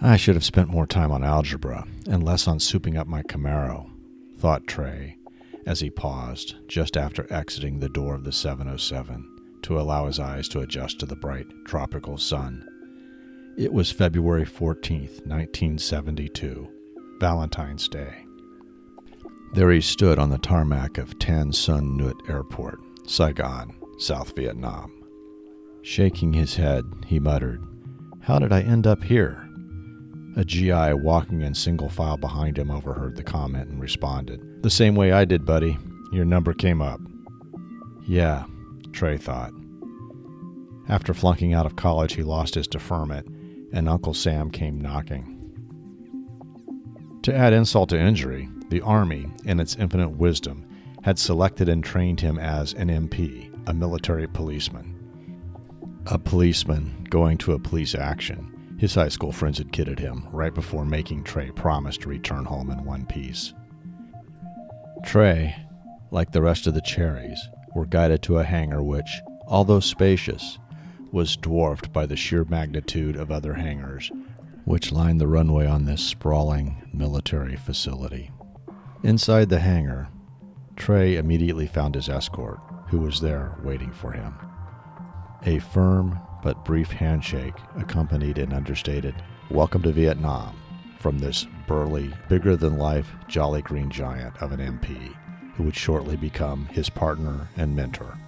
I should have spent more time on algebra and less on souping up my Camaro, thought Trey as he paused just after exiting the door of the 707 to allow his eyes to adjust to the bright tropical sun. It was February 14th, 1972, Valentine's Day. There he stood on the tarmac of Tan Son Nhut Airport, Saigon, South Vietnam. Shaking his head, he muttered, How did I end up here? A GI walking in single file behind him overheard the comment and responded, The same way I did, buddy. Your number came up. Yeah, Trey thought. After flunking out of college, he lost his deferment, and Uncle Sam came knocking. To add insult to injury, the Army, in its infinite wisdom, had selected and trained him as an MP, a military policeman. A policeman going to a police action his high school friends had kidded him right before making Trey promise to return home in one piece. Trey, like the rest of the cherries, were guided to a hangar which, although spacious, was dwarfed by the sheer magnitude of other hangars which lined the runway on this sprawling military facility. Inside the hangar, Trey immediately found his escort, who was there waiting for him. A firm, but brief handshake accompanied an understated, Welcome to Vietnam, from this burly, bigger than life, jolly green giant of an MP, who would shortly become his partner and mentor.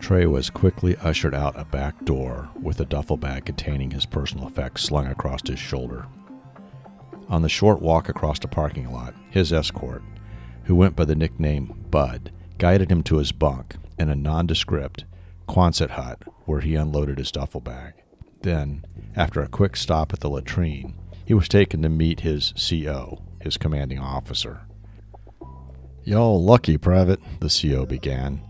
Trey was quickly ushered out a back door with a duffel bag containing his personal effects slung across his shoulder. On the short walk across the parking lot, his escort, who went by the nickname Bud, guided him to his bunk in a nondescript Quonset hut where he unloaded his duffel bag. Then, after a quick stop at the latrine, he was taken to meet his CO, his commanding officer. Y'all lucky, Private, the CO began.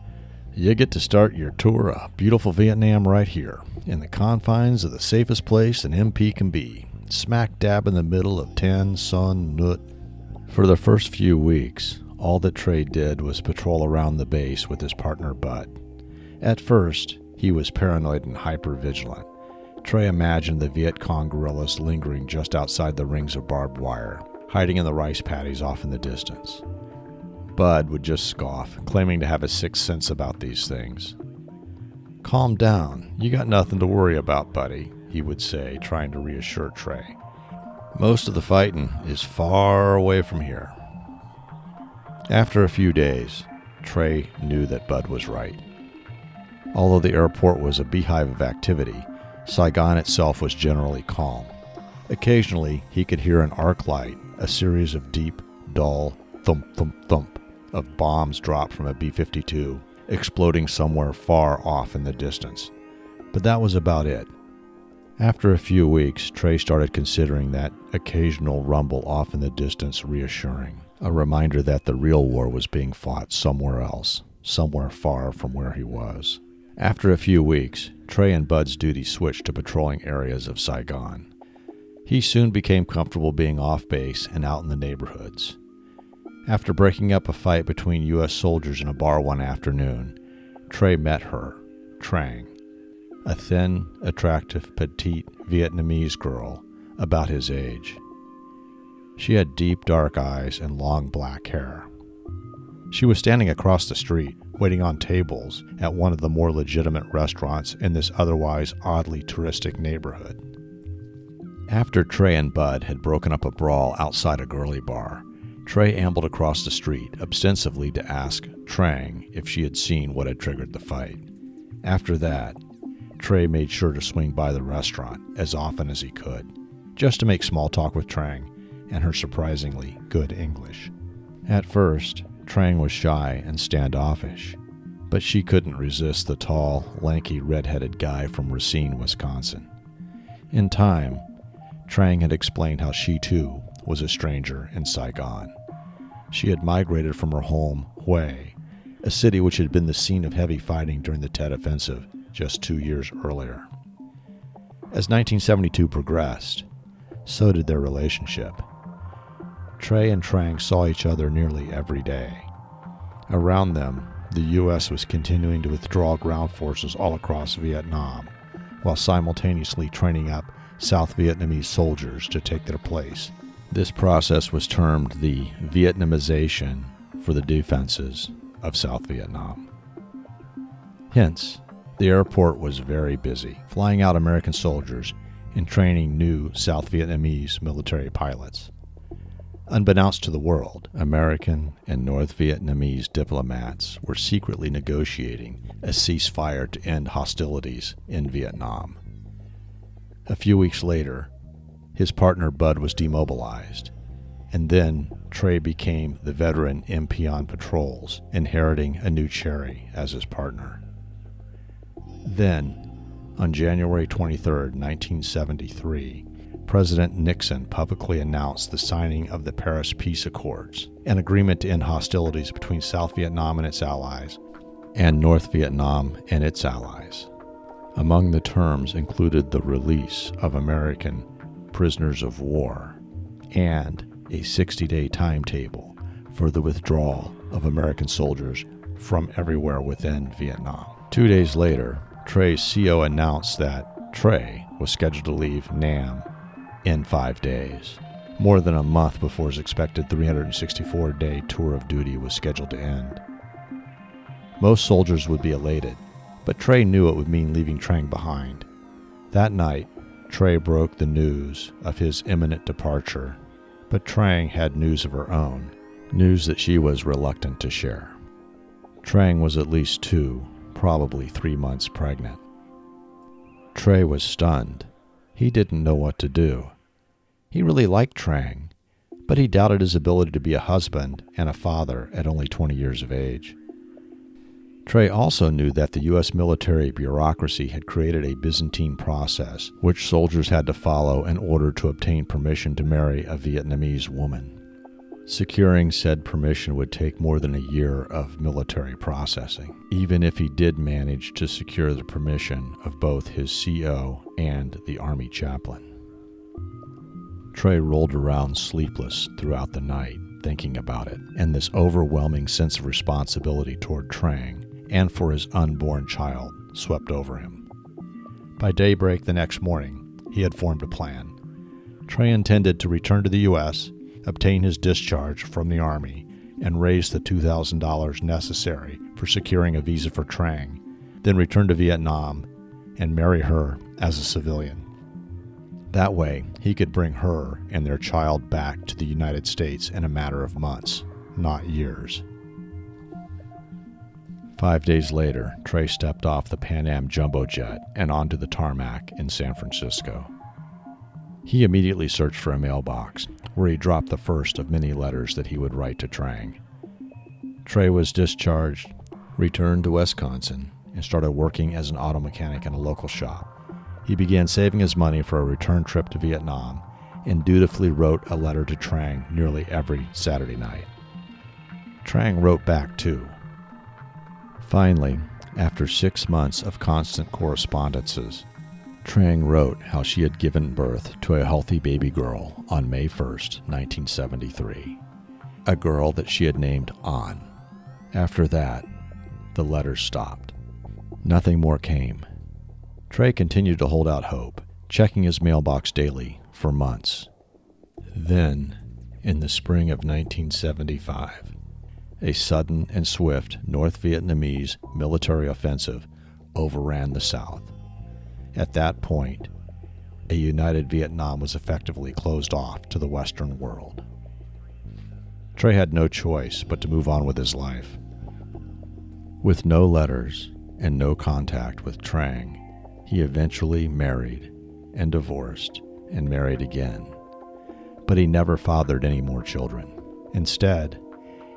You get to start your tour of beautiful Vietnam right here, in the confines of the safest place an MP can be, smack dab in the middle of Tan Son Nhut. For the first few weeks, all that Trey did was patrol around the base with his partner Bud. At first, he was paranoid and hyper-vigilant. Trey imagined the Viet Cong guerrillas lingering just outside the rings of barbed wire, hiding in the rice paddies off in the distance. Bud would just scoff, claiming to have a sixth sense about these things. Calm down. You got nothing to worry about, buddy, he would say, trying to reassure Trey. Most of the fighting is far away from here. After a few days, Trey knew that Bud was right. Although the airport was a beehive of activity, Saigon itself was generally calm. Occasionally, he could hear an arc light, a series of deep, dull thump thump thump of bombs dropped from a B 52, exploding somewhere far off in the distance. But that was about it. After a few weeks, Trey started considering that occasional rumble off in the distance reassuring, a reminder that the real war was being fought somewhere else, somewhere far from where he was. After a few weeks, Trey and Bud's duty switched to patrolling areas of Saigon. He soon became comfortable being off base and out in the neighborhoods. After breaking up a fight between U.S. soldiers in a bar one afternoon, Trey met her, Trang, a thin, attractive, petite Vietnamese girl about his age. She had deep dark eyes and long black hair. She was standing across the street, waiting on tables at one of the more legitimate restaurants in this otherwise oddly touristic neighborhood. After Trey and Bud had broken up a brawl outside a girly bar, Trey ambled across the street ostensibly to ask Trang if she had seen what had triggered the fight. After that, Trey made sure to swing by the restaurant as often as he could, just to make small talk with Trang and her surprisingly good English. At first, Trang was shy and standoffish, but she couldn't resist the tall, lanky, red-headed guy from Racine, Wisconsin. In time, Trang had explained how she too was a stranger in Saigon. She had migrated from her home, Hue, a city which had been the scene of heavy fighting during the Tet Offensive just two years earlier. As 1972 progressed, so did their relationship. Trey and Trang saw each other nearly every day. Around them, the U.S. was continuing to withdraw ground forces all across Vietnam, while simultaneously training up South Vietnamese soldiers to take their place. This process was termed the Vietnamization for the defenses of South Vietnam. Hence, the airport was very busy, flying out American soldiers and training new South Vietnamese military pilots. Unbeknownst to the world, American and North Vietnamese diplomats were secretly negotiating a ceasefire to end hostilities in Vietnam. A few weeks later, his partner Bud was demobilized, and then Trey became the veteran MP on patrols, inheriting a new Cherry as his partner. Then, on January 23, 1973, President Nixon publicly announced the signing of the Paris Peace Accords, an agreement to end hostilities between South Vietnam and its allies, and North Vietnam and its allies. Among the terms included the release of American prisoners of war and a 60 day timetable for the withdrawal of American soldiers from everywhere within Vietnam. Two days later, Trey's CO announced that Trey was scheduled to leave Nam in five days, more than a month before his expected 364 day tour of duty was scheduled to end. Most soldiers would be elated, but Trey knew it would mean leaving Trang behind. That night, Trey broke the news of his imminent departure, but Trang had news of her own, news that she was reluctant to share. Trang was at least two, probably three months pregnant. Trey was stunned. He didn't know what to do. He really liked Trang, but he doubted his ability to be a husband and a father at only 20 years of age. Trey also knew that the U.S. military bureaucracy had created a Byzantine process which soldiers had to follow in order to obtain permission to marry a Vietnamese woman. Securing said permission would take more than a year of military processing, even if he did manage to secure the permission of both his CO and the Army chaplain. Trey rolled around sleepless throughout the night, thinking about it, and this overwhelming sense of responsibility toward Trang and for his unborn child swept over him. By daybreak the next morning, he had formed a plan. Trey intended to return to the U.S obtain his discharge from the Army, and raise the $2,000 necessary for securing a visa for Trang, then return to Vietnam and marry her as a civilian. That way, he could bring her and their child back to the United States in a matter of months, not years. Five days later, Trey stepped off the Pan Am jumbo jet and onto the tarmac in San Francisco. He immediately searched for a mailbox, where he dropped the first of many letters that he would write to Trang. Trey was discharged, returned to Wisconsin, and started working as an auto mechanic in a local shop. He began saving his money for a return trip to Vietnam and dutifully wrote a letter to Trang nearly every Saturday night. Trang wrote back too. Finally, after six months of constant correspondences, Trang wrote how she had given birth to a healthy baby girl on May 1, 1973, a girl that she had named An. After that, the letters stopped. Nothing more came. Trey continued to hold out hope, checking his mailbox daily for months. Then, in the spring of 1975, a sudden and swift North Vietnamese military offensive overran the South. At that point, a united Vietnam was effectively closed off to the Western world. Trey had no choice but to move on with his life. With no letters and no contact with Trang, he eventually married and divorced and married again. But he never fathered any more children. Instead,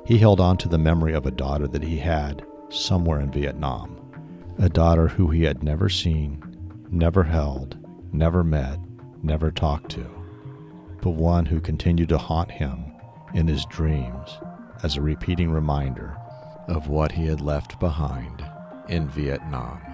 he held on to the memory of a daughter that he had somewhere in Vietnam, a daughter who he had never seen never held, never met, never talked to, but one who continued to haunt him in his dreams as a repeating reminder of what he had left behind in Vietnam.